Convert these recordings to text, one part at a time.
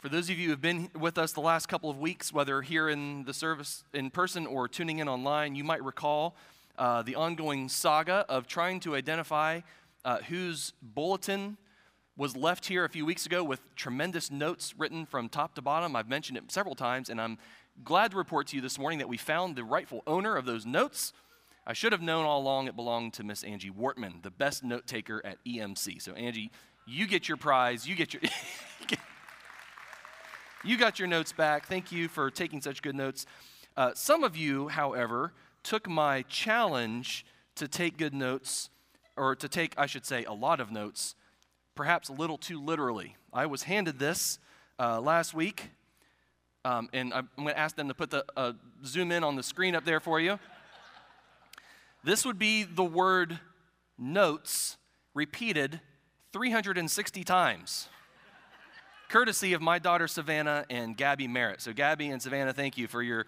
For those of you who have been with us the last couple of weeks, whether here in the service in person or tuning in online, you might recall uh, the ongoing saga of trying to identify uh, whose bulletin was left here a few weeks ago with tremendous notes written from top to bottom. I've mentioned it several times, and I'm glad to report to you this morning that we found the rightful owner of those notes. I should have known all along it belonged to Miss Angie Wortman, the best note taker at EMC. So, Angie, you get your prize. You get your. You got your notes back. Thank you for taking such good notes. Uh, some of you, however, took my challenge to take good notes, or to take, I should say, a lot of notes, perhaps a little too literally. I was handed this uh, last week, um, and I'm going to ask them to put the uh, zoom in on the screen up there for you. This would be the word notes repeated 360 times courtesy of my daughter Savannah and Gabby Merritt. So, Gabby and Savannah, thank you for your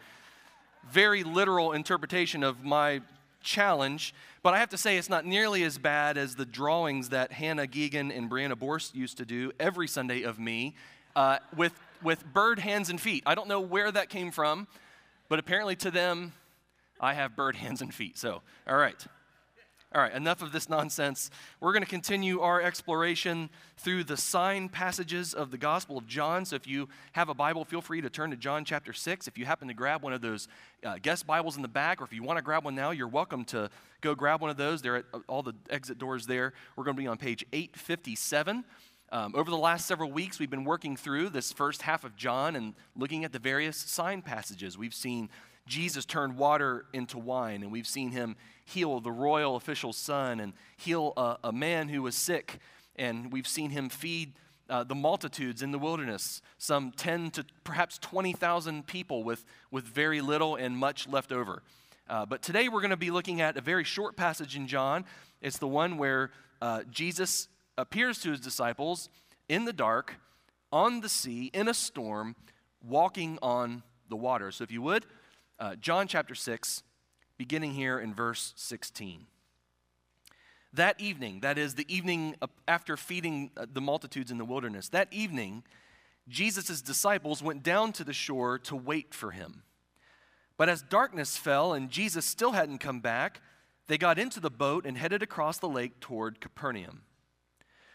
very literal interpretation of my challenge. But I have to say, it's not nearly as bad as the drawings that Hannah Geegan and Brianna Borst used to do every Sunday of me uh, with, with bird hands and feet. I don't know where that came from, but apparently to them, I have bird hands and feet. So, all right. All right, enough of this nonsense. We're going to continue our exploration through the sign passages of the Gospel of John. So if you have a Bible, feel free to turn to John chapter 6. If you happen to grab one of those uh, guest Bibles in the back, or if you want to grab one now, you're welcome to go grab one of those. They're at uh, all the exit doors there. We're going to be on page 857. Um, over the last several weeks, we've been working through this first half of John and looking at the various sign passages. We've seen Jesus turned water into wine, and we've seen him heal the royal official's son and heal a, a man who was sick, and we've seen him feed uh, the multitudes in the wilderness, some 10 to perhaps 20,000 people with, with very little and much left over. Uh, but today we're going to be looking at a very short passage in John. It's the one where uh, Jesus appears to his disciples in the dark, on the sea, in a storm, walking on the water. So if you would, uh, John chapter 6, beginning here in verse 16. That evening, that is the evening after feeding uh, the multitudes in the wilderness, that evening, Jesus' disciples went down to the shore to wait for him. But as darkness fell and Jesus still hadn't come back, they got into the boat and headed across the lake toward Capernaum.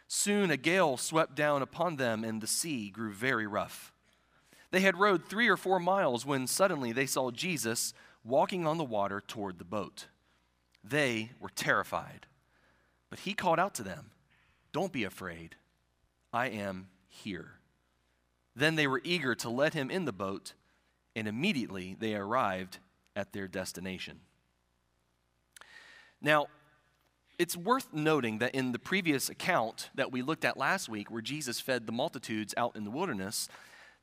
Soon a gale swept down upon them, and the sea grew very rough. They had rowed three or four miles when suddenly they saw Jesus walking on the water toward the boat. They were terrified, but he called out to them, Don't be afraid, I am here. Then they were eager to let him in the boat, and immediately they arrived at their destination. Now, it's worth noting that in the previous account that we looked at last week, where Jesus fed the multitudes out in the wilderness,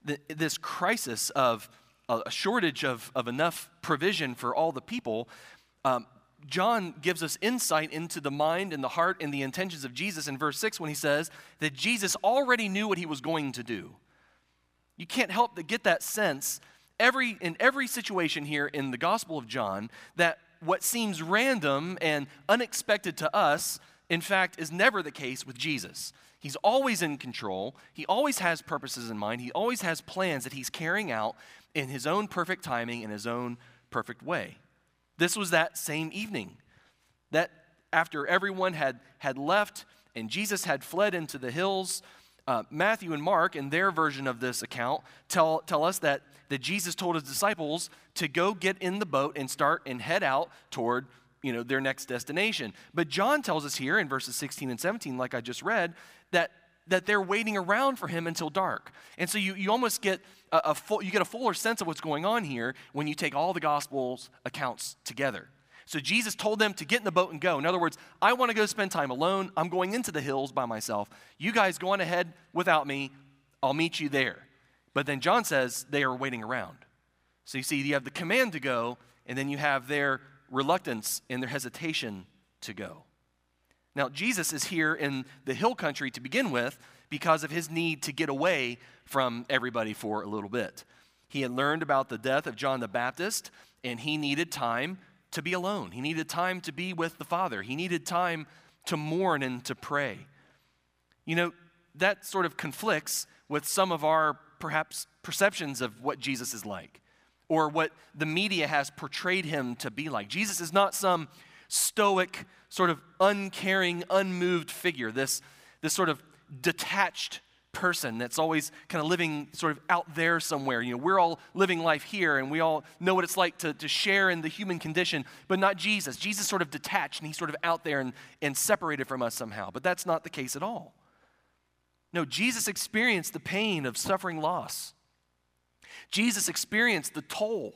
the, this crisis of a shortage of, of enough provision for all the people, um, John gives us insight into the mind and the heart and the intentions of Jesus in verse 6 when he says that Jesus already knew what he was going to do. You can't help but get that sense every, in every situation here in the Gospel of John that what seems random and unexpected to us, in fact, is never the case with Jesus. He's always in control. He always has purposes in mind. He always has plans that he's carrying out in his own perfect timing, in his own perfect way. This was that same evening that after everyone had, had left and Jesus had fled into the hills, uh, Matthew and Mark, in their version of this account, tell, tell us that, that Jesus told his disciples to go get in the boat and start and head out toward you know, their next destination. But John tells us here in verses 16 and 17, like I just read, that, that they're waiting around for him until dark. And so you, you almost get a, a full, you get a fuller sense of what's going on here when you take all the Gospels accounts together. So Jesus told them to get in the boat and go. In other words, I want to go spend time alone. I'm going into the hills by myself. You guys go on ahead without me. I'll meet you there. But then John says they are waiting around. So you see, you have the command to go, and then you have their reluctance and their hesitation to go. Now, Jesus is here in the hill country to begin with because of his need to get away from everybody for a little bit. He had learned about the death of John the Baptist, and he needed time to be alone. He needed time to be with the Father. He needed time to mourn and to pray. You know, that sort of conflicts with some of our perhaps perceptions of what Jesus is like or what the media has portrayed him to be like. Jesus is not some stoic, sort of uncaring, unmoved figure, this, this sort of detached person that's always kind of living sort of out there somewhere. You know, we're all living life here and we all know what it's like to, to share in the human condition, but not Jesus. Jesus sort of detached and he's sort of out there and, and separated from us somehow. But that's not the case at all. No, Jesus experienced the pain of suffering loss. Jesus experienced the toll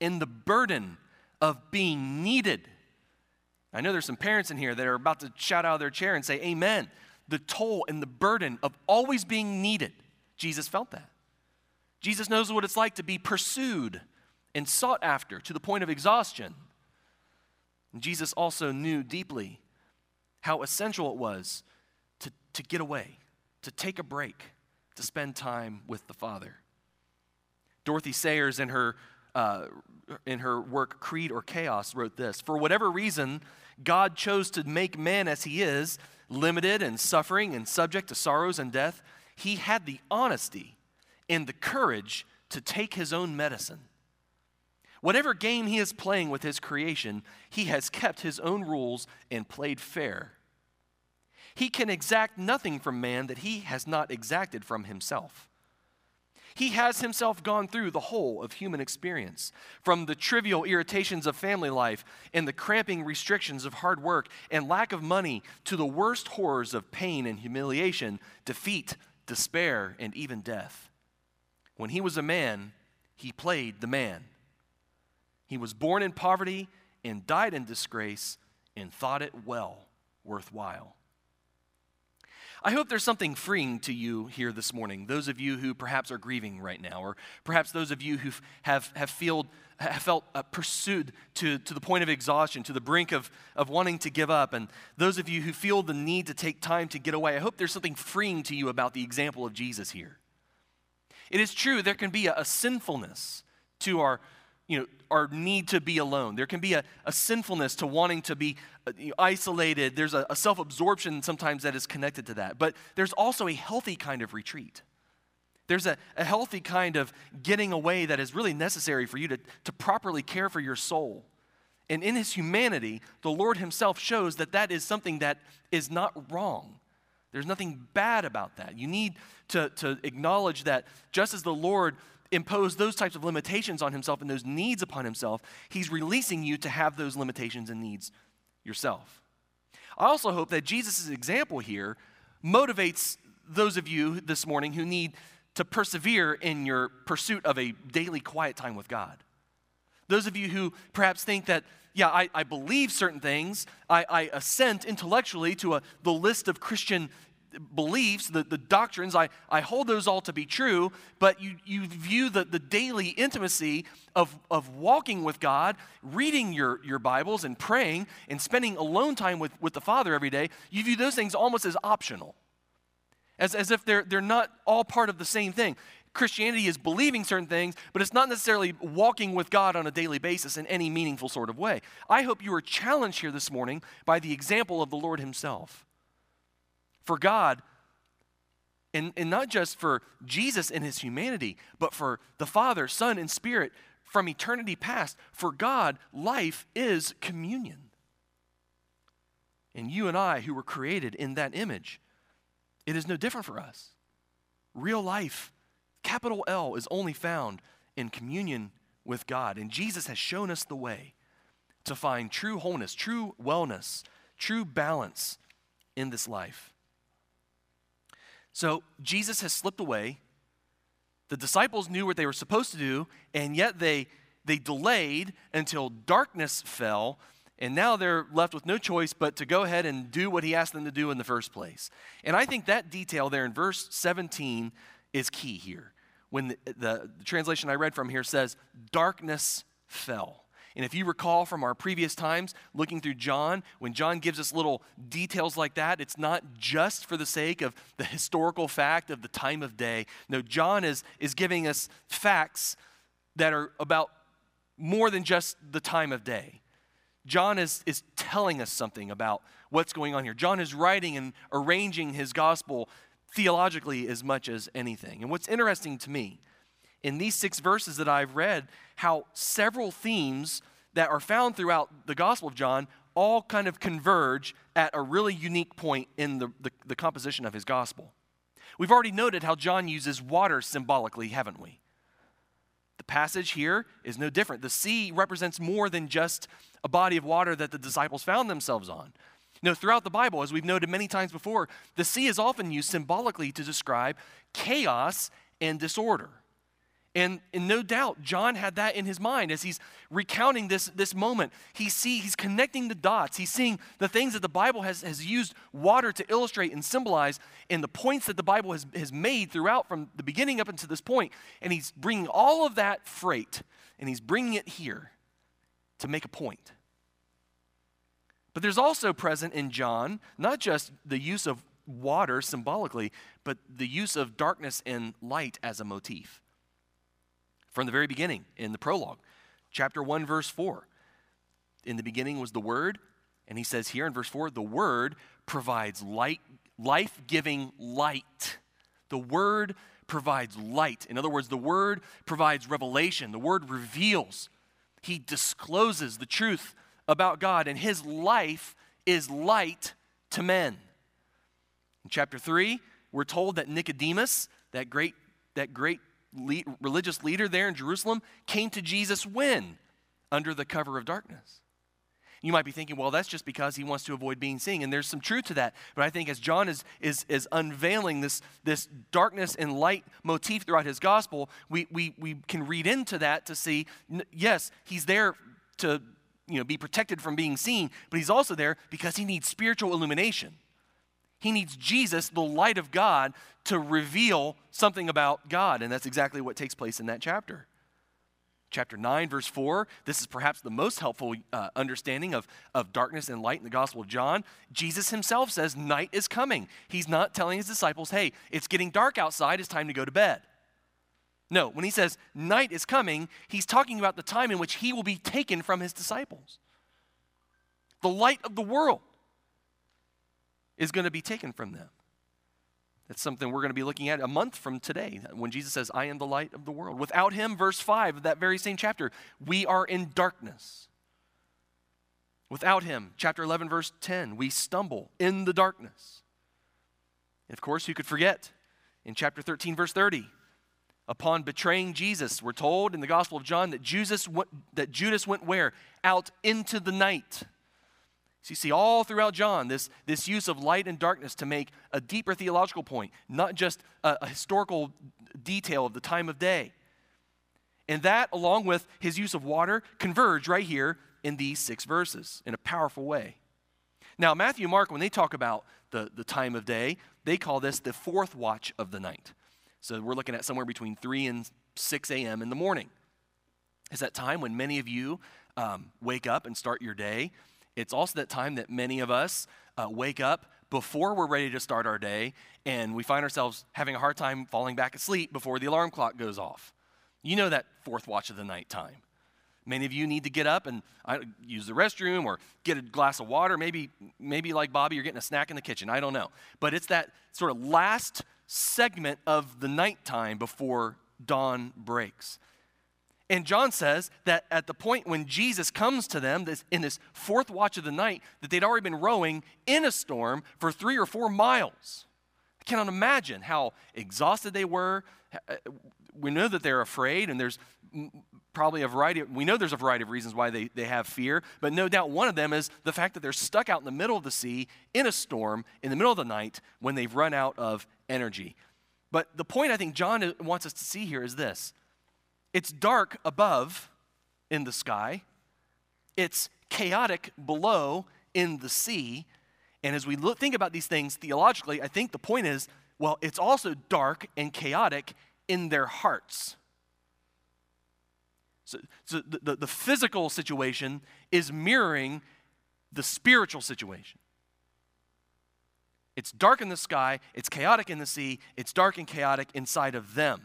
and the burden of being needed. I know there's some parents in here that are about to shout out of their chair and say, Amen the toll and the burden of always being needed. Jesus felt that. Jesus knows what it's like to be pursued and sought after to the point of exhaustion. And Jesus also knew deeply how essential it was to, to get away, to take a break, to spend time with the Father. Dorothy Sayers, in her, uh, in her work Creed or Chaos, wrote this For whatever reason, God chose to make man as he is, limited and suffering and subject to sorrows and death, he had the honesty and the courage to take his own medicine. Whatever game he is playing with his creation, he has kept his own rules and played fair. He can exact nothing from man that he has not exacted from himself. He has himself gone through the whole of human experience, from the trivial irritations of family life and the cramping restrictions of hard work and lack of money to the worst horrors of pain and humiliation, defeat, despair, and even death. When he was a man, he played the man. He was born in poverty and died in disgrace and thought it well worthwhile. I hope there's something freeing to you here this morning, those of you who perhaps are grieving right now, or perhaps those of you who have, have, feel, have felt uh, pursued to, to the point of exhaustion, to the brink of, of wanting to give up, and those of you who feel the need to take time to get away. I hope there's something freeing to you about the example of Jesus here. It is true, there can be a, a sinfulness to our you know, our need to be alone. There can be a, a sinfulness to wanting to be uh, isolated. There's a, a self absorption sometimes that is connected to that. But there's also a healthy kind of retreat. There's a, a healthy kind of getting away that is really necessary for you to, to properly care for your soul. And in his humanity, the Lord himself shows that that is something that is not wrong. There's nothing bad about that. You need to, to acknowledge that just as the Lord impose those types of limitations on himself and those needs upon himself, he's releasing you to have those limitations and needs yourself. I also hope that Jesus' example here motivates those of you this morning who need to persevere in your pursuit of a daily quiet time with God. Those of you who perhaps think that, yeah, I, I believe certain things, I, I assent intellectually to a, the list of Christian beliefs, the, the doctrines, I, I hold those all to be true, but you, you view the, the daily intimacy of, of walking with God, reading your, your Bibles and praying and spending alone time with, with the Father every day, you view those things almost as optional, as, as if they're, they're not all part of the same thing. Christianity is believing certain things, but it's not necessarily walking with God on a daily basis in any meaningful sort of way. I hope you are challenged here this morning by the example of the Lord Himself for God, and, and not just for Jesus in his humanity, but for the Father, Son, and Spirit from eternity past. For God, life is communion. And you and I, who were created in that image, it is no different for us. Real life, capital L, is only found in communion with God. And Jesus has shown us the way to find true wholeness, true wellness, true balance in this life. So Jesus has slipped away. The disciples knew what they were supposed to do, and yet they, they delayed until darkness fell, and now they're left with no choice but to go ahead and do what he asked them to do in the first place. And I think that detail there in verse 17 is key here. When the, the, the translation I read from here says, darkness fell. And if you recall from our previous times looking through John, when John gives us little details like that, it's not just for the sake of the historical fact of the time of day. No, John is, is giving us facts that are about more than just the time of day. John is, is telling us something about what's going on here. John is writing and arranging his gospel theologically as much as anything. And what's interesting to me in these six verses that I've read, how several themes that are found throughout the Gospel of John all kind of converge at a really unique point in the, the, the composition of his Gospel. We've already noted how John uses water symbolically, haven't we? The passage here is no different. The sea represents more than just a body of water that the disciples found themselves on. Know, throughout the Bible, as we've noted many times before, the sea is often used symbolically to describe chaos and disorder. And, and no doubt, John had that in his mind as he's recounting this, this moment. He see, he's connecting the dots. He's seeing the things that the Bible has, has used water to illustrate and symbolize, and the points that the Bible has, has made throughout from the beginning up until this point. And he's bringing all of that freight, and he's bringing it here to make a point. But there's also present in John not just the use of water symbolically, but the use of darkness and light as a motif from the very beginning in the prologue. Chapter 1, verse 4. In the beginning was the Word, and he says here in verse 4 the Word provides light, life giving light. The Word provides light. In other words, the Word provides revelation, the Word reveals. He discloses the truth about God, and His life is light to men. In chapter 3, we're told that Nicodemus, that great, that great le- religious leader there in Jerusalem came to Jesus when? Under the cover of darkness. You might be thinking, well, that's just because he wants to avoid being seen. And there's some truth to that. But I think as John is, is, is unveiling this, this darkness and light motif throughout his gospel, we, we, we can read into that to see, yes, he's there to you know, be protected from being seen, but he's also there because he needs spiritual illumination. He needs Jesus, the light of God, to reveal something about God. And that's exactly what takes place in that chapter. Chapter 9, verse 4, this is perhaps the most helpful uh, understanding of, of darkness and light in the Gospel of John. Jesus himself says, Night is coming. He's not telling his disciples, Hey, it's getting dark outside, it's time to go to bed. No, when he says night is coming, he's talking about the time in which he will be taken from his disciples. The light of the world is going to be taken from them. That's something we're going to be looking at a month from today when Jesus says, I am the light of the world. Without him, verse 5 of that very same chapter, we are in darkness. Without him, chapter 11, verse 10, we stumble in the darkness. And of course, who could forget in chapter 13, verse 30, upon betraying Jesus, we're told in the Gospel of John that, Jesus went, that Judas went where? Out into the night. So you see all throughout John this, this use of light and darkness to make a deeper theological point, not just a, a historical detail of the time of day. And that, along with his use of water, converge right here in these six verses in a powerful way. Now, Matthew and Mark, when they talk about the, the time of day, they call this the fourth watch of the night. So we're looking at somewhere between 3 and 6 a.m. in the morning. Is that time when many of you um, wake up and start your day it's also that time that many of us uh, wake up before we're ready to start our day and we find ourselves having a hard time falling back asleep before the alarm clock goes off. You know that fourth watch of the night time. Many of you need to get up and use the restroom or get a glass of water. Maybe, maybe like Bobby, you're getting a snack in the kitchen. I don't know. But it's that sort of last segment of the nighttime before dawn breaks. And John says that at the point when Jesus comes to them this, in this fourth watch of the night, that they'd already been rowing in a storm for three or four miles. I cannot imagine how exhausted they were. We know that they're afraid, and there's probably a variety of, we know there's a variety of reasons why they, they have fear, but no doubt one of them is the fact that they're stuck out in the middle of the sea in a storm in the middle of the night when they've run out of energy. But the point I think John wants us to see here is this it's dark above in the sky, it's chaotic below in the sea. And as we look, think about these things theologically, I think the point is well, it's also dark and chaotic in their hearts. So, so the, the, the physical situation is mirroring the spiritual situation. It's dark in the sky, it's chaotic in the sea, it's dark and chaotic inside of them.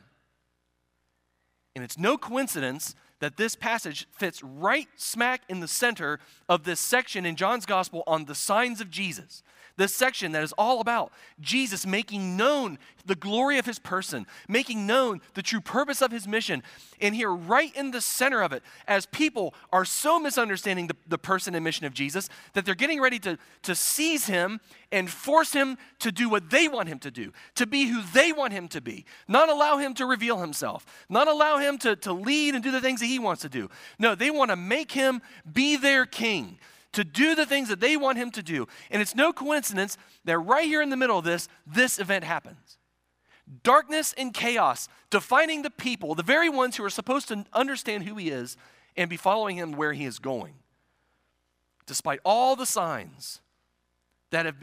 And it's no coincidence that this passage fits right smack in the center of this section in John's gospel on the signs of Jesus. This section that is all about Jesus making known the glory of his person, making known the true purpose of his mission. And here, right in the center of it, as people are so misunderstanding the, the person and mission of Jesus that they're getting ready to, to seize him and force him to do what they want him to do, to be who they want him to be, not allow him to reveal himself, not allow him to, to lead and do the things he wants to do. No, they want to make him be their king to do the things that they want him to do. And it's no coincidence that right here in the middle of this, this event happens. Darkness and chaos defining the people, the very ones who are supposed to understand who he is and be following him where he is going. Despite all the signs that have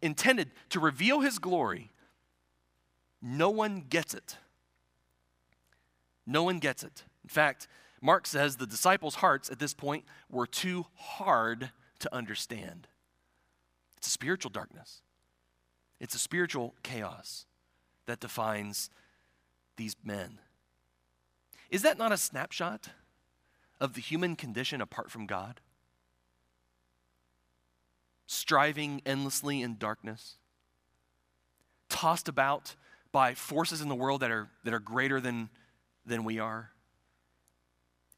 intended to reveal his glory, no one gets it. No one gets it. In fact, Mark says the disciples' hearts at this point were too hard to understand. It's a spiritual darkness, it's a spiritual chaos that defines these men. Is that not a snapshot of the human condition apart from God? Striving endlessly in darkness, tossed about by forces in the world that are, that are greater than, than we are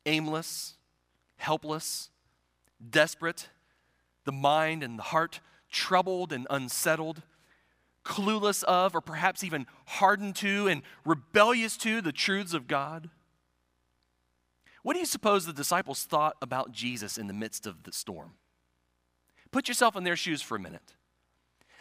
aimless, helpless, desperate, the mind and the heart troubled and unsettled, clueless of, or perhaps even hardened to and rebellious to the truths of God? What do you suppose the disciples thought about Jesus in the midst of the storm? Put yourself in their shoes for a minute.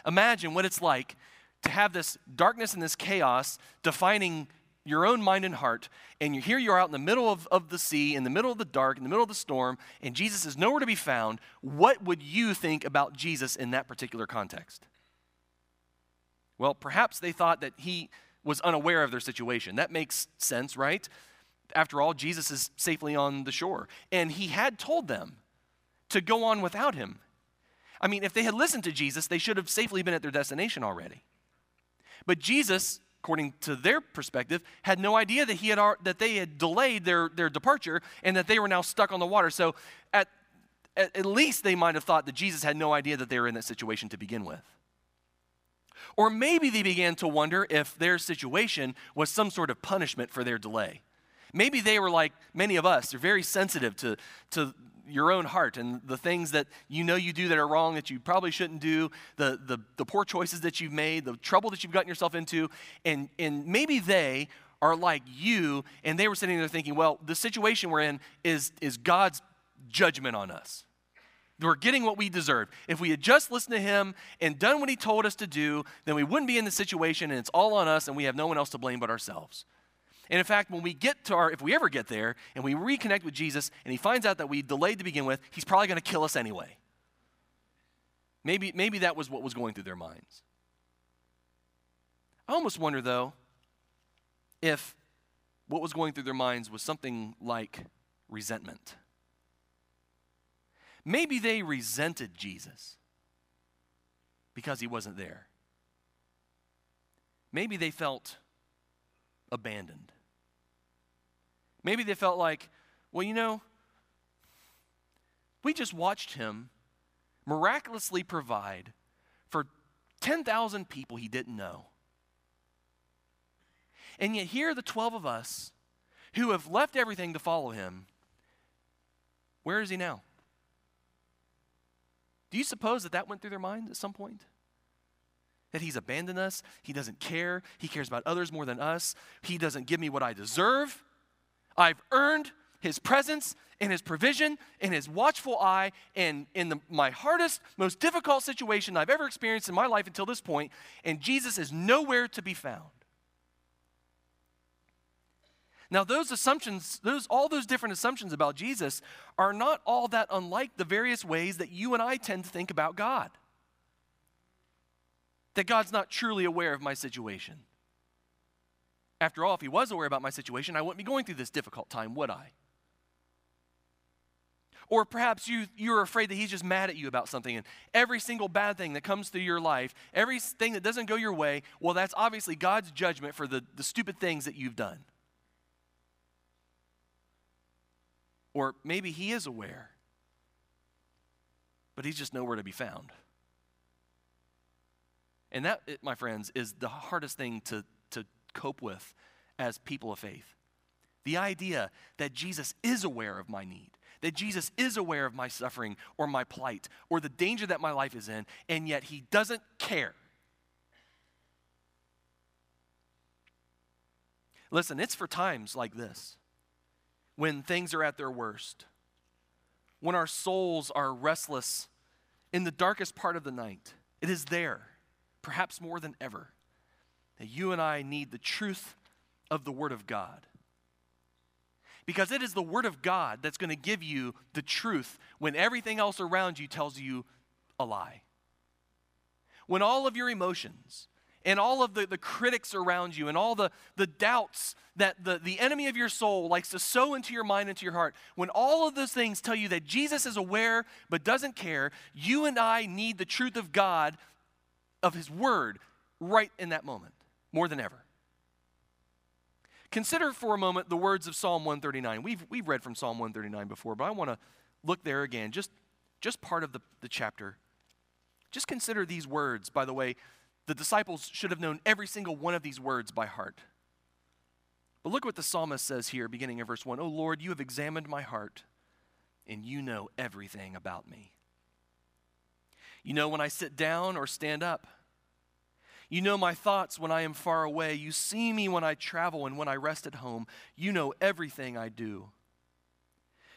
Imagine what it's like to have this darkness and this chaos defining your own mind and heart, and you, here you are out in the middle of, of the sea, in the middle of the dark, in the middle of the storm, and Jesus is nowhere to be found, what would you think about Jesus in that particular context? Well, perhaps they thought that he was unaware of their situation. That makes sense, right? After all, Jesus is safely on the shore, and he had told them to go on without him. I mean, if they had listened to Jesus, they should have safely been at their destination already. But Jesus according to their perspective, had no idea that, he had, that they had delayed their, their departure and that they were now stuck on the water. So at, at, least they might have thought that Jesus had no idea that they were in that situation to begin with. Or maybe they began to wonder if their situation was some sort of punishment for their delay. Maybe they were like many of us, they're very sensitive to, to your own heart and the things that you know you do that are wrong that you probably shouldn't do, the, the, the poor choices that you've made, the trouble that you've gotten yourself into. And, and maybe they are like you and they were sitting there thinking, well, the situation we're in is, is God's judgment on us. We're getting what we deserve. If we had just listened to him and done what he told us to do, then we wouldn't be in the situation and it's all on us and we have no one else to blame but ourselves. And in fact, when we get to our, if we ever get there and we reconnect with Jesus and he finds out that we delayed to begin with, he's probably going to kill us anyway. Maybe, maybe that was what was going through their minds. I almost wonder, though, if what was going through their minds was something like resentment. Maybe they resented Jesus because he wasn't there. Maybe they felt abandoned. Maybe they felt like, well, you know, we just watched him miraculously provide for 10,000 people he didn't know. And yet, here are the 12 of us who have left everything to follow him. Where is he now? Do you suppose that that went through their minds at some point? That he's abandoned us, he doesn't care, he cares about others more than us, he doesn't give me what I deserve. I've earned his presence and his provision and his watchful eye and in the, my hardest, most difficult situation I've ever experienced in my life until this point, and Jesus is nowhere to be found. Now, those assumptions, those, all those different assumptions about Jesus are not all that unlike the various ways that you and I tend to think about God. That God's not truly aware of my situation. After all, if he was aware about my situation, I wouldn't be going through this difficult time, would I? Or perhaps you, you're afraid that he's just mad at you about something, and every single bad thing that comes through your life, everything that doesn't go your way, well, that's obviously God's judgment for the, the stupid things that you've done. Or maybe he is aware, but he's just nowhere to be found. And that, my friends, is the hardest thing to, to cope with as people of faith. The idea that Jesus is aware of my need, that Jesus is aware of my suffering or my plight or the danger that my life is in, and yet he doesn't care. Listen, it's for times like this when things are at their worst, when our souls are restless in the darkest part of the night. It is there, perhaps more than ever, that you and I need the truth of the Word of God. Because it is the Word of God that's going to give you the truth when everything else around you tells you a lie. When all of your emotions, and all of the, the critics around you and all the, the doubts that the, the enemy of your soul likes to sow into your mind, into your heart, when all of those things tell you that Jesus is aware but doesn't care, you and I need the truth of God, of His Word, right in that moment, more than ever. Consider for a moment the words of Psalm 139. We've, we've read from Psalm 139 before, but I want to look there again, just, just part of the, the chapter. Just consider these words, by the way. The disciples should have known every single one of these words by heart. But look what the psalmist says here, beginning in verse 1 Oh Lord, you have examined my heart, and you know everything about me. You know when I sit down or stand up. You know my thoughts when I am far away. You see me when I travel and when I rest at home. You know everything I do.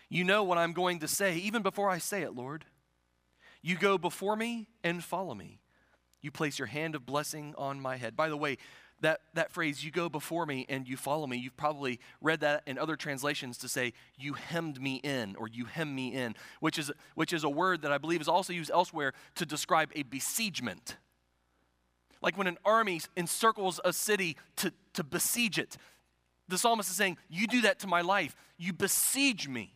You know what I'm going to say, even before I say it, Lord. You go before me and follow me. You place your hand of blessing on my head. By the way, that, that phrase, you go before me and you follow me, you've probably read that in other translations to say, you hemmed me in or you hem me in, which is, which is a word that I believe is also used elsewhere to describe a besiegement. Like when an army encircles a city to, to besiege it. The psalmist is saying, You do that to my life. You besiege me.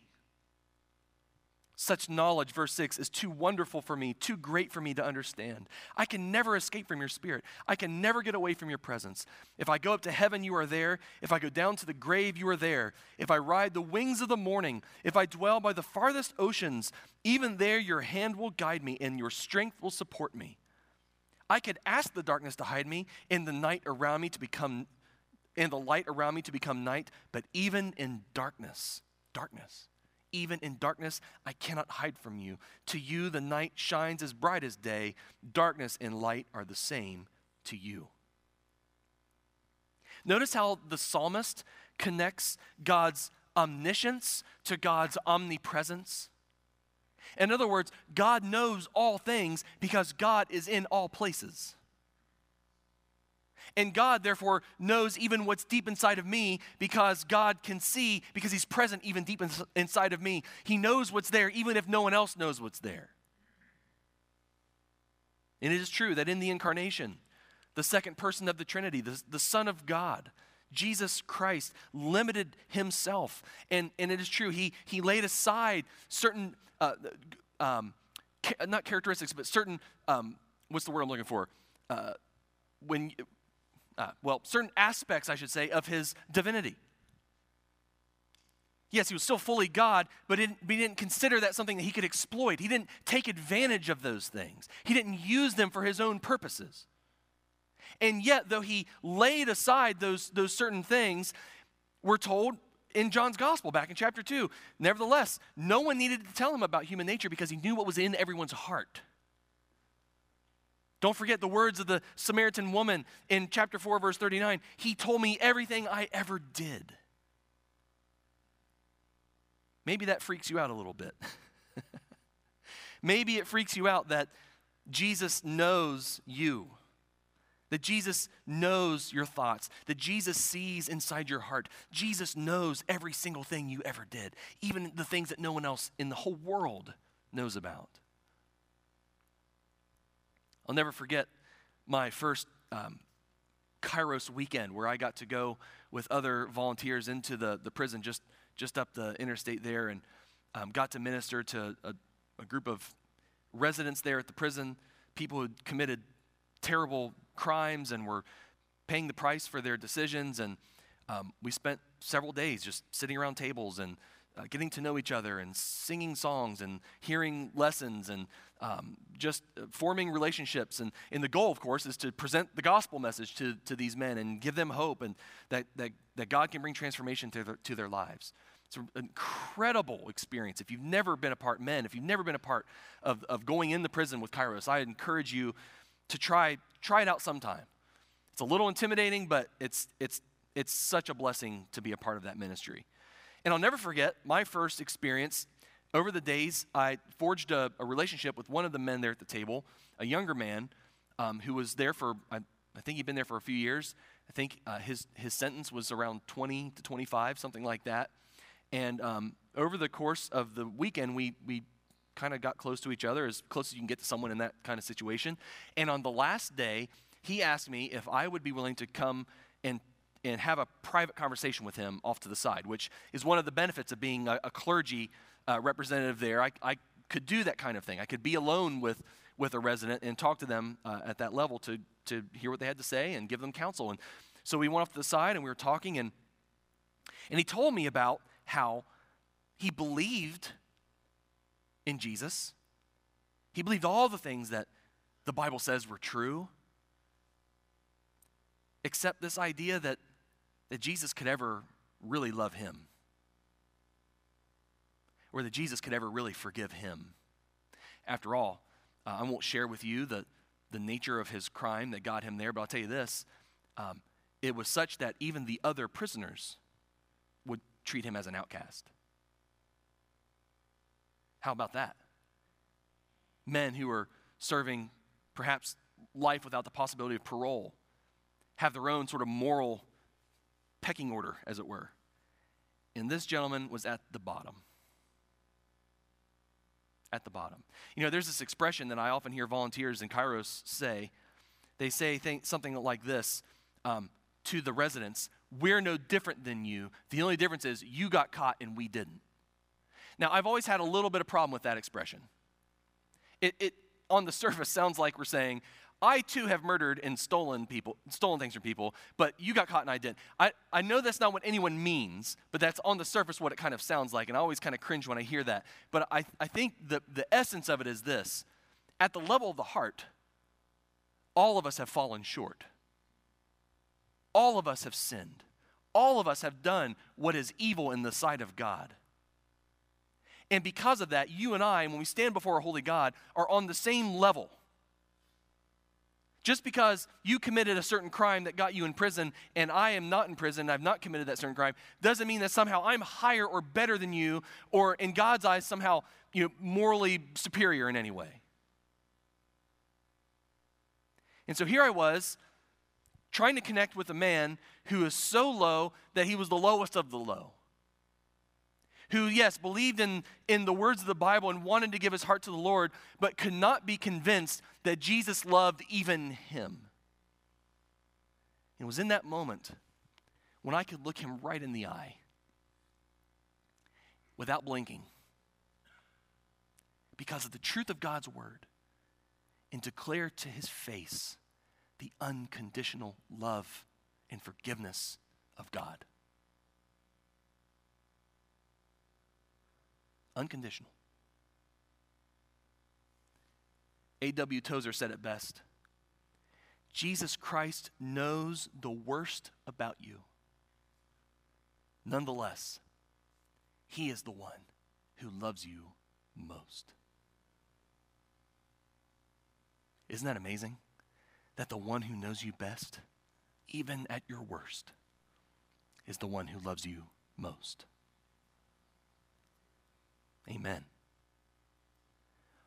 Such knowledge, verse 6, is too wonderful for me, too great for me to understand. I can never escape from your spirit. I can never get away from your presence. If I go up to heaven, you are there. If I go down to the grave, you are there. If I ride the wings of the morning, if I dwell by the farthest oceans, even there your hand will guide me and your strength will support me. I could ask the darkness to hide me and the night around me to become and the light around me to become night, but even in darkness, darkness even in darkness, I cannot hide from you. To you, the night shines as bright as day. Darkness and light are the same to you. Notice how the psalmist connects God's omniscience to God's omnipresence. In other words, God knows all things because God is in all places. And God, therefore, knows even what's deep inside of me because God can see, because He's present even deep inside of me. He knows what's there even if no one else knows what's there. And it is true that in the incarnation, the second person of the Trinity, the, the Son of God, Jesus Christ, limited himself. And, and it is true, he, he laid aside certain, uh, um, ca- not characteristics, but certain, um, what's the word I'm looking for? Uh, when uh, well, certain aspects, I should say, of his divinity. Yes, he was still fully God, but he didn't, he didn't consider that something that he could exploit. He didn't take advantage of those things, he didn't use them for his own purposes. And yet, though he laid aside those, those certain things, we're told in John's gospel back in chapter 2, nevertheless, no one needed to tell him about human nature because he knew what was in everyone's heart. Don't forget the words of the Samaritan woman in chapter 4, verse 39. He told me everything I ever did. Maybe that freaks you out a little bit. Maybe it freaks you out that Jesus knows you, that Jesus knows your thoughts, that Jesus sees inside your heart. Jesus knows every single thing you ever did, even the things that no one else in the whole world knows about. I'll never forget my first um, Kairos weekend where I got to go with other volunteers into the, the prison just, just up the interstate there and um, got to minister to a, a group of residents there at the prison, people who had committed terrible crimes and were paying the price for their decisions. And um, we spent several days just sitting around tables and uh, getting to know each other and singing songs and hearing lessons and um, just uh, forming relationships. And, and the goal, of course, is to present the gospel message to, to these men and give them hope and that, that, that God can bring transformation to their, to their lives. It's an incredible experience. If you've never been a part, men, if you've never been a part of, of going in the prison with Kairos, I encourage you to try, try it out sometime. It's a little intimidating, but it's, it's, it's such a blessing to be a part of that ministry. And I'll never forget my first experience. Over the days, I forged a, a relationship with one of the men there at the table, a younger man um, who was there for, I, I, think he'd been there for a few years. I think uh, his, his sentence was around 20 to 25, something like that. And um, over the course of the weekend, we, we kind of got close to each other, as close as you can get to someone in that kind of situation. And on the last day, he asked me if I would be willing to come and and have a private conversation with him off to the side, which is one of the benefits of being a, a clergy uh, representative there. I, I, could do that kind of thing. I could be alone with, with a resident and talk to them uh, at that level to, to hear what they had to say and give them counsel. And so we went off to the side and we were talking, and, and he told me about how he believed in Jesus. He believed all the things that the Bible says were true, except this idea that that Jesus could ever really love him or that Jesus could ever really forgive him. After all, uh, I won't share with you the, the nature of his crime that got him there, but I'll tell you this um, it was such that even the other prisoners would treat him as an outcast. How about that? Men who are serving perhaps life without the possibility of parole have their own sort of moral pecking order, as it were. And this gentleman was at the bottom. At the bottom. You know, there's this expression that I often hear volunteers in Kairos say. They say something like this um, to the residents We're no different than you. The only difference is you got caught and we didn't. Now, I've always had a little bit of problem with that expression. It, it on the surface sounds like we're saying, I too have murdered and stolen people, stolen things from people, but you got caught and I didn't. I, I know that's not what anyone means, but that's on the surface what it kind of sounds like, and I always kind of cringe when I hear that. But I, I think the, the essence of it is this at the level of the heart, all of us have fallen short. All of us have sinned. All of us have done what is evil in the sight of God. And because of that, you and I, when we stand before a holy God, are on the same level just because you committed a certain crime that got you in prison and I am not in prison, I've not committed that certain crime, doesn't mean that somehow I'm higher or better than you or in God's eyes somehow you know, morally superior in any way. And so here I was trying to connect with a man who is so low that he was the lowest of the low who, yes, believed in, in the words of the Bible and wanted to give his heart to the Lord, but could not be convinced that Jesus loved even him. It was in that moment when I could look him right in the eye without blinking because of the truth of God's word and declare to his face the unconditional love and forgiveness of God. Unconditional. A.W. Tozer said it best Jesus Christ knows the worst about you. Nonetheless, He is the one who loves you most. Isn't that amazing? That the one who knows you best, even at your worst, is the one who loves you most. Amen.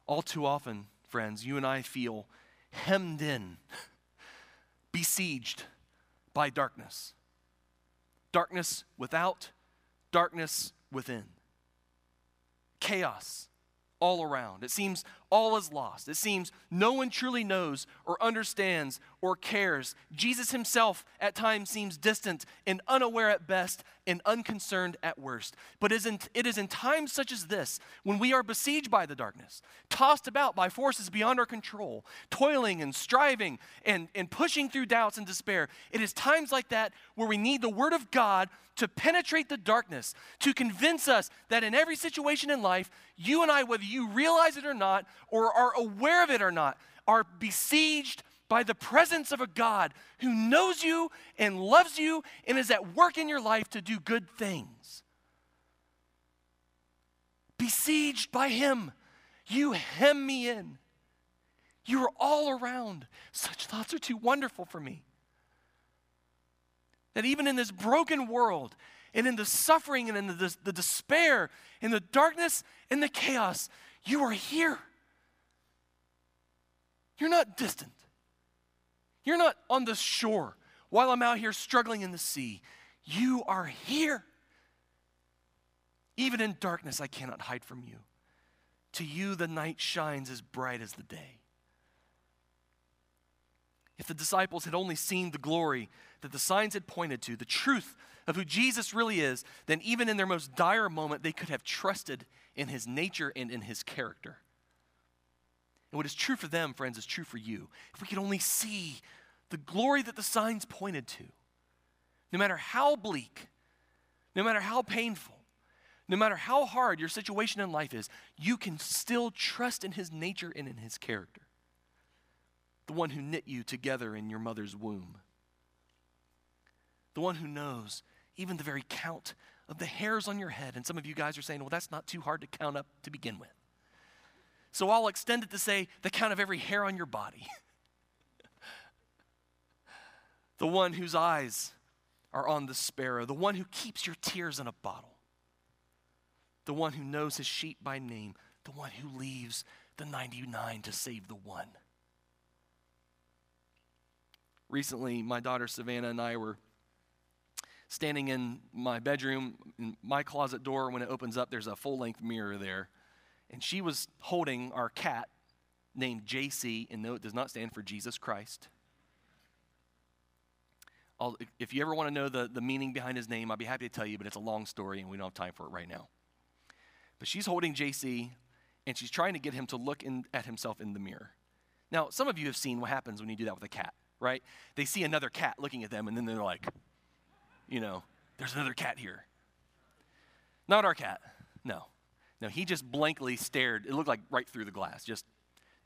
All too often, friends, you and I feel hemmed in, besieged by darkness. Darkness without, darkness within. Chaos all around. It seems all is lost. It seems no one truly knows or understands or cares. Jesus himself at times seems distant and unaware at best and unconcerned at worst. But it is in times such as this, when we are besieged by the darkness, tossed about by forces beyond our control, toiling and striving and, and pushing through doubts and despair, it is times like that where we need the Word of God to penetrate the darkness, to convince us that in every situation in life, you and I, whether you realize it or not, or are aware of it or not, are besieged by the presence of a God who knows you and loves you and is at work in your life to do good things. Besieged by Him, you hem me in. You are all around. Such thoughts are too wonderful for me. That even in this broken world, and in the suffering, and in the, the despair, in the darkness, and the chaos, you are here. You're not distant. You're not on the shore while I'm out here struggling in the sea. You are here. Even in darkness, I cannot hide from you. To you, the night shines as bright as the day. If the disciples had only seen the glory that the signs had pointed to, the truth of who Jesus really is, then even in their most dire moment, they could have trusted in his nature and in his character. And what is true for them, friends, is true for you. If we could only see the glory that the signs pointed to, no matter how bleak, no matter how painful, no matter how hard your situation in life is, you can still trust in his nature and in his character. The one who knit you together in your mother's womb. The one who knows even the very count of the hairs on your head. And some of you guys are saying, well, that's not too hard to count up to begin with. So I'll extend it to say the count of every hair on your body. the one whose eyes are on the sparrow, the one who keeps your tears in a bottle, the one who knows his sheep by name, the one who leaves the 99 to save the one. Recently, my daughter Savannah and I were standing in my bedroom, in my closet door, when it opens up, there's a full length mirror there and she was holding our cat named JC, and no, it does not stand for Jesus Christ. I'll, if you ever want to know the, the meaning behind his name, I'd be happy to tell you, but it's a long story and we don't have time for it right now. But she's holding JC and she's trying to get him to look in, at himself in the mirror. Now, some of you have seen what happens when you do that with a cat, right? They see another cat looking at them and then they're like, you know, there's another cat here. Not our cat, no. No, he just blankly stared. It looked like right through the glass. Just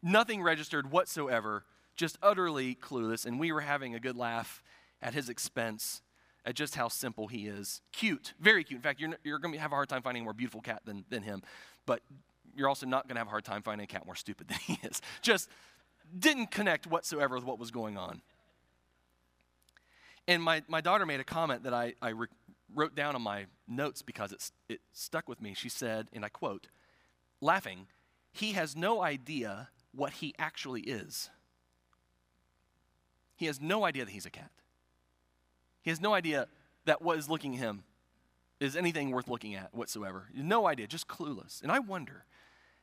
nothing registered whatsoever, just utterly clueless. And we were having a good laugh at his expense at just how simple he is. Cute, very cute. In fact, you're, you're going to have a hard time finding a more beautiful cat than, than him. But you're also not going to have a hard time finding a cat more stupid than he is. Just didn't connect whatsoever with what was going on. And my, my daughter made a comment that I, I re- wrote down on my notes because it, it stuck with me. She said, and I quote, laughing, he has no idea what he actually is. He has no idea that he's a cat. He has no idea that what is looking at him is anything worth looking at whatsoever. No idea, just clueless. And I wonder,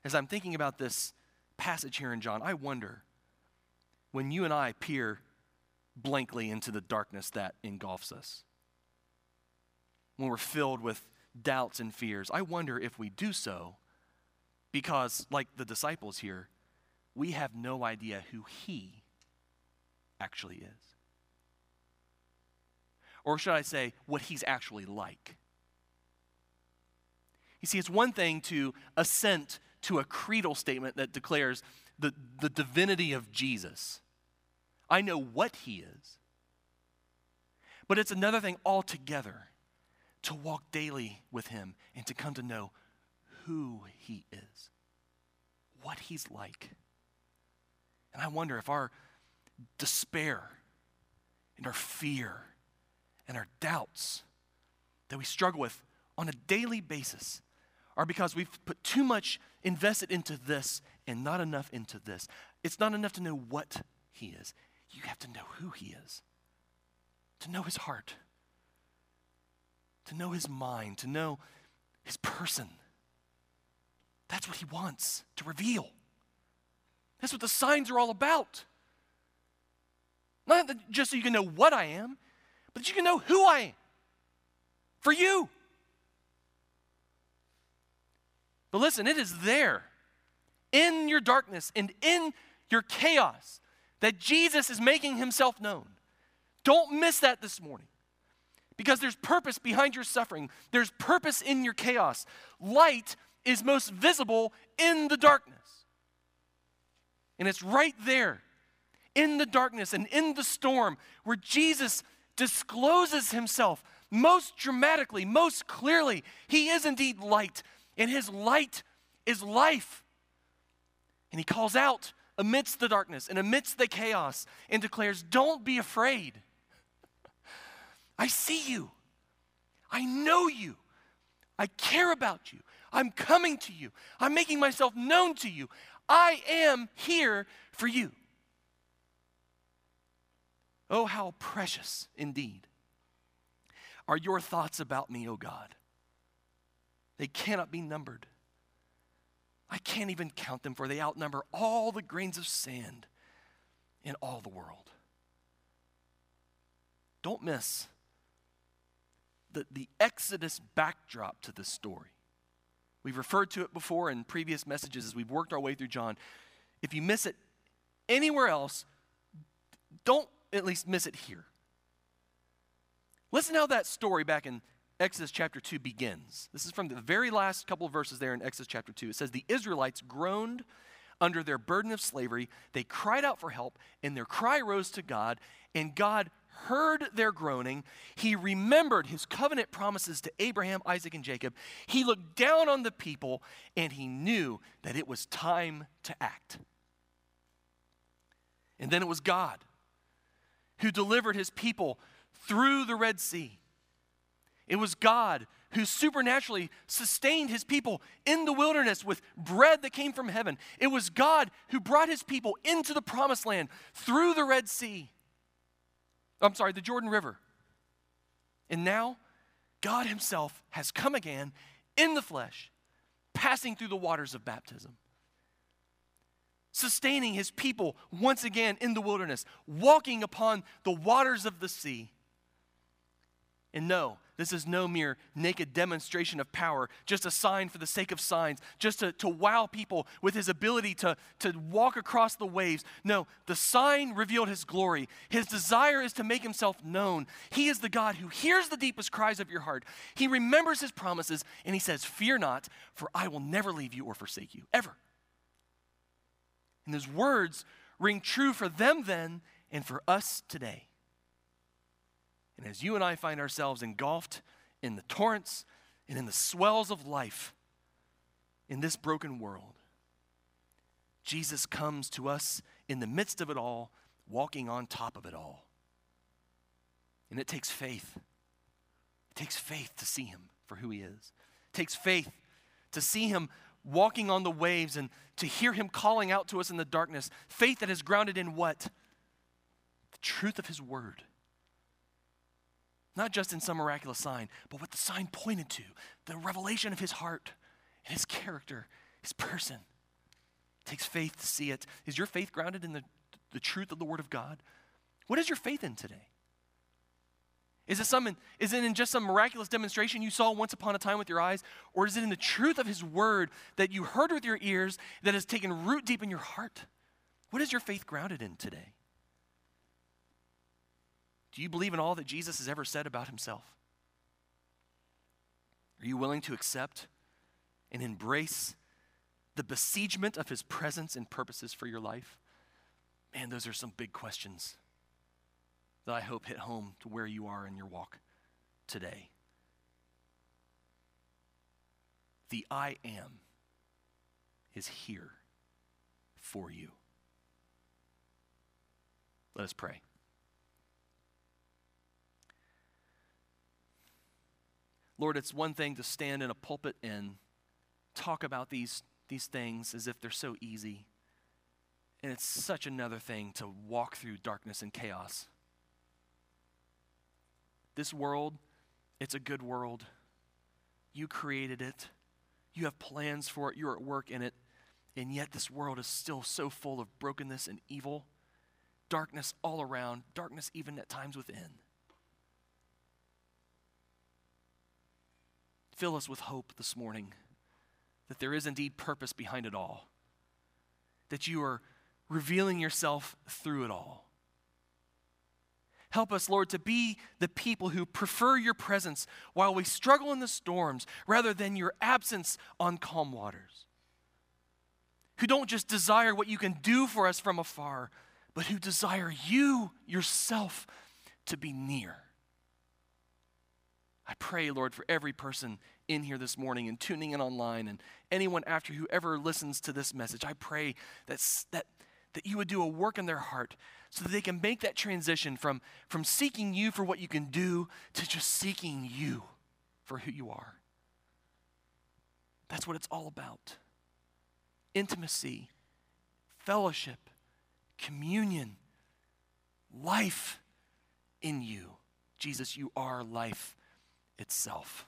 as I'm thinking about this passage here in John, I wonder when you and I peer blankly into the darkness that engulfs us when we're filled with doubts and fears. I wonder if we do so because, like the disciples here, we have no idea who He actually is. Or should I say, what He's actually like? You see, it's one thing to assent to a creedal statement that declares the, the divinity of Jesus. I know what He is. But it's another thing altogether to walk daily with Him and to come to know who He is, what He's like. And I wonder if our despair and our fear and our doubts that we struggle with on a daily basis are because we've put too much invested into this and not enough into this. It's not enough to know what He is, you have to know who He is, to know His heart to know his mind, to know his person. That's what he wants to reveal. That's what the signs are all about. Not just so you can know what I am, but that you can know who I am for you. But listen, it is there in your darkness and in your chaos that Jesus is making himself known. Don't miss that this morning because there's purpose behind your suffering, there's purpose in your chaos. Light is most visible in the darkness. And it's right there in the darkness and in the storm where Jesus discloses himself most dramatically, most clearly. He is indeed light, and his light is life. And he calls out amidst the darkness and amidst the chaos and declares, Don't be afraid. I see you. I know you. I care about you. I'm coming to you. I'm making myself known to you. I am here for you. Oh, how precious indeed are your thoughts about me, O oh God. They cannot be numbered. I can't even count them, for they outnumber all the grains of sand in all the world. Don't miss the, the Exodus backdrop to this story. We've referred to it before in previous messages as we've worked our way through John. If you miss it anywhere else, don't at least miss it here. Listen how that story back in Exodus chapter 2 begins. This is from the very last couple of verses there in Exodus chapter 2. It says, The Israelites groaned under their burden of slavery. They cried out for help, and their cry rose to God, and God heard their groaning. He remembered his covenant promises to Abraham, Isaac, and Jacob. He looked down on the people, and he knew that it was time to act. And then it was God who delivered his people through the Red Sea. It was God who supernaturally sustained his people in the wilderness with bread that came from heaven. It was God who brought his people into the promised land through the Red Sea. I'm sorry, the Jordan River. And now, God himself has come again in the flesh, passing through the waters of baptism sustaining his people once again in the wilderness, walking upon the waters of the sea. And no, this is no mere naked demonstration of power, just a sign for the sake of signs, just to, to wow people with his ability to, to walk across the waves. No, the sign revealed his glory. His desire is to make himself known. He is the God who hears the deepest cries of your heart. He remembers his promises, and he says, Fear not, for I will never leave you or forsake you, ever. And those words ring true for them then and for us today. And as you and I find ourselves engulfed in the torrents and in the swells of life in this broken world, Jesus comes to us in the midst of it all, walking on top of it all. And it takes faith. It takes faith to see him for who he is. It takes faith to see him walking on the waves and to hear him calling out to us in the darkness. Faith that is grounded in what? The truth of his word. Not just in some miraculous sign, but what the sign pointed to the revelation of his heart and his character, his person. It takes faith to see it. Is your faith grounded in the, the truth of the word of God? What is your faith in today? Is it, some, is it in just some miraculous demonstration you saw once upon a time with your eyes? Or is it in the truth of His Word that you heard with your ears that has taken root deep in your heart? What is your faith grounded in today? Do you believe in all that Jesus has ever said about Himself? Are you willing to accept and embrace the besiegement of His presence and purposes for your life? Man, those are some big questions that I hope hit home to where you are in your walk today. The I am is here for you. Let us pray. Lord, it's one thing to stand in a pulpit and talk about these, these things as if they're so easy. And it's such another thing to walk through darkness and chaos this world, it's a good world. You created it. You have plans for it. You're at work in it. And yet, this world is still so full of brokenness and evil, darkness all around, darkness even at times within. Fill us with hope this morning that there is indeed purpose behind it all, that you are revealing yourself through it all. Help us, Lord, to be the people who prefer your presence while we struggle in the storms rather than your absence on calm waters. Who don't just desire what you can do for us from afar, but who desire you yourself to be near. I pray, Lord, for every person in here this morning and tuning in online and anyone after whoever listens to this message. I pray that, that, that you would do a work in their heart so that they can make that transition from, from seeking you for what you can do to just seeking you for who you are. That's what it's all about intimacy, fellowship, communion, life in you. Jesus, you are life itself.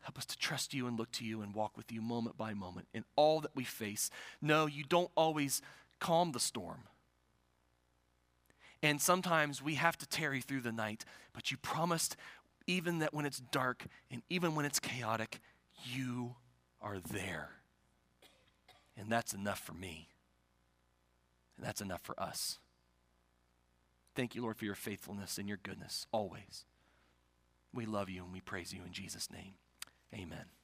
Help us to trust you and look to you and walk with you moment by moment in all that we face. No, you don't always calm the storm. And sometimes we have to tarry through the night, but you promised even that when it's dark and even when it's chaotic, you are there. And that's enough for me. And that's enough for us. Thank you, Lord, for your faithfulness and your goodness always. We love you and we praise you in Jesus' name. Amen.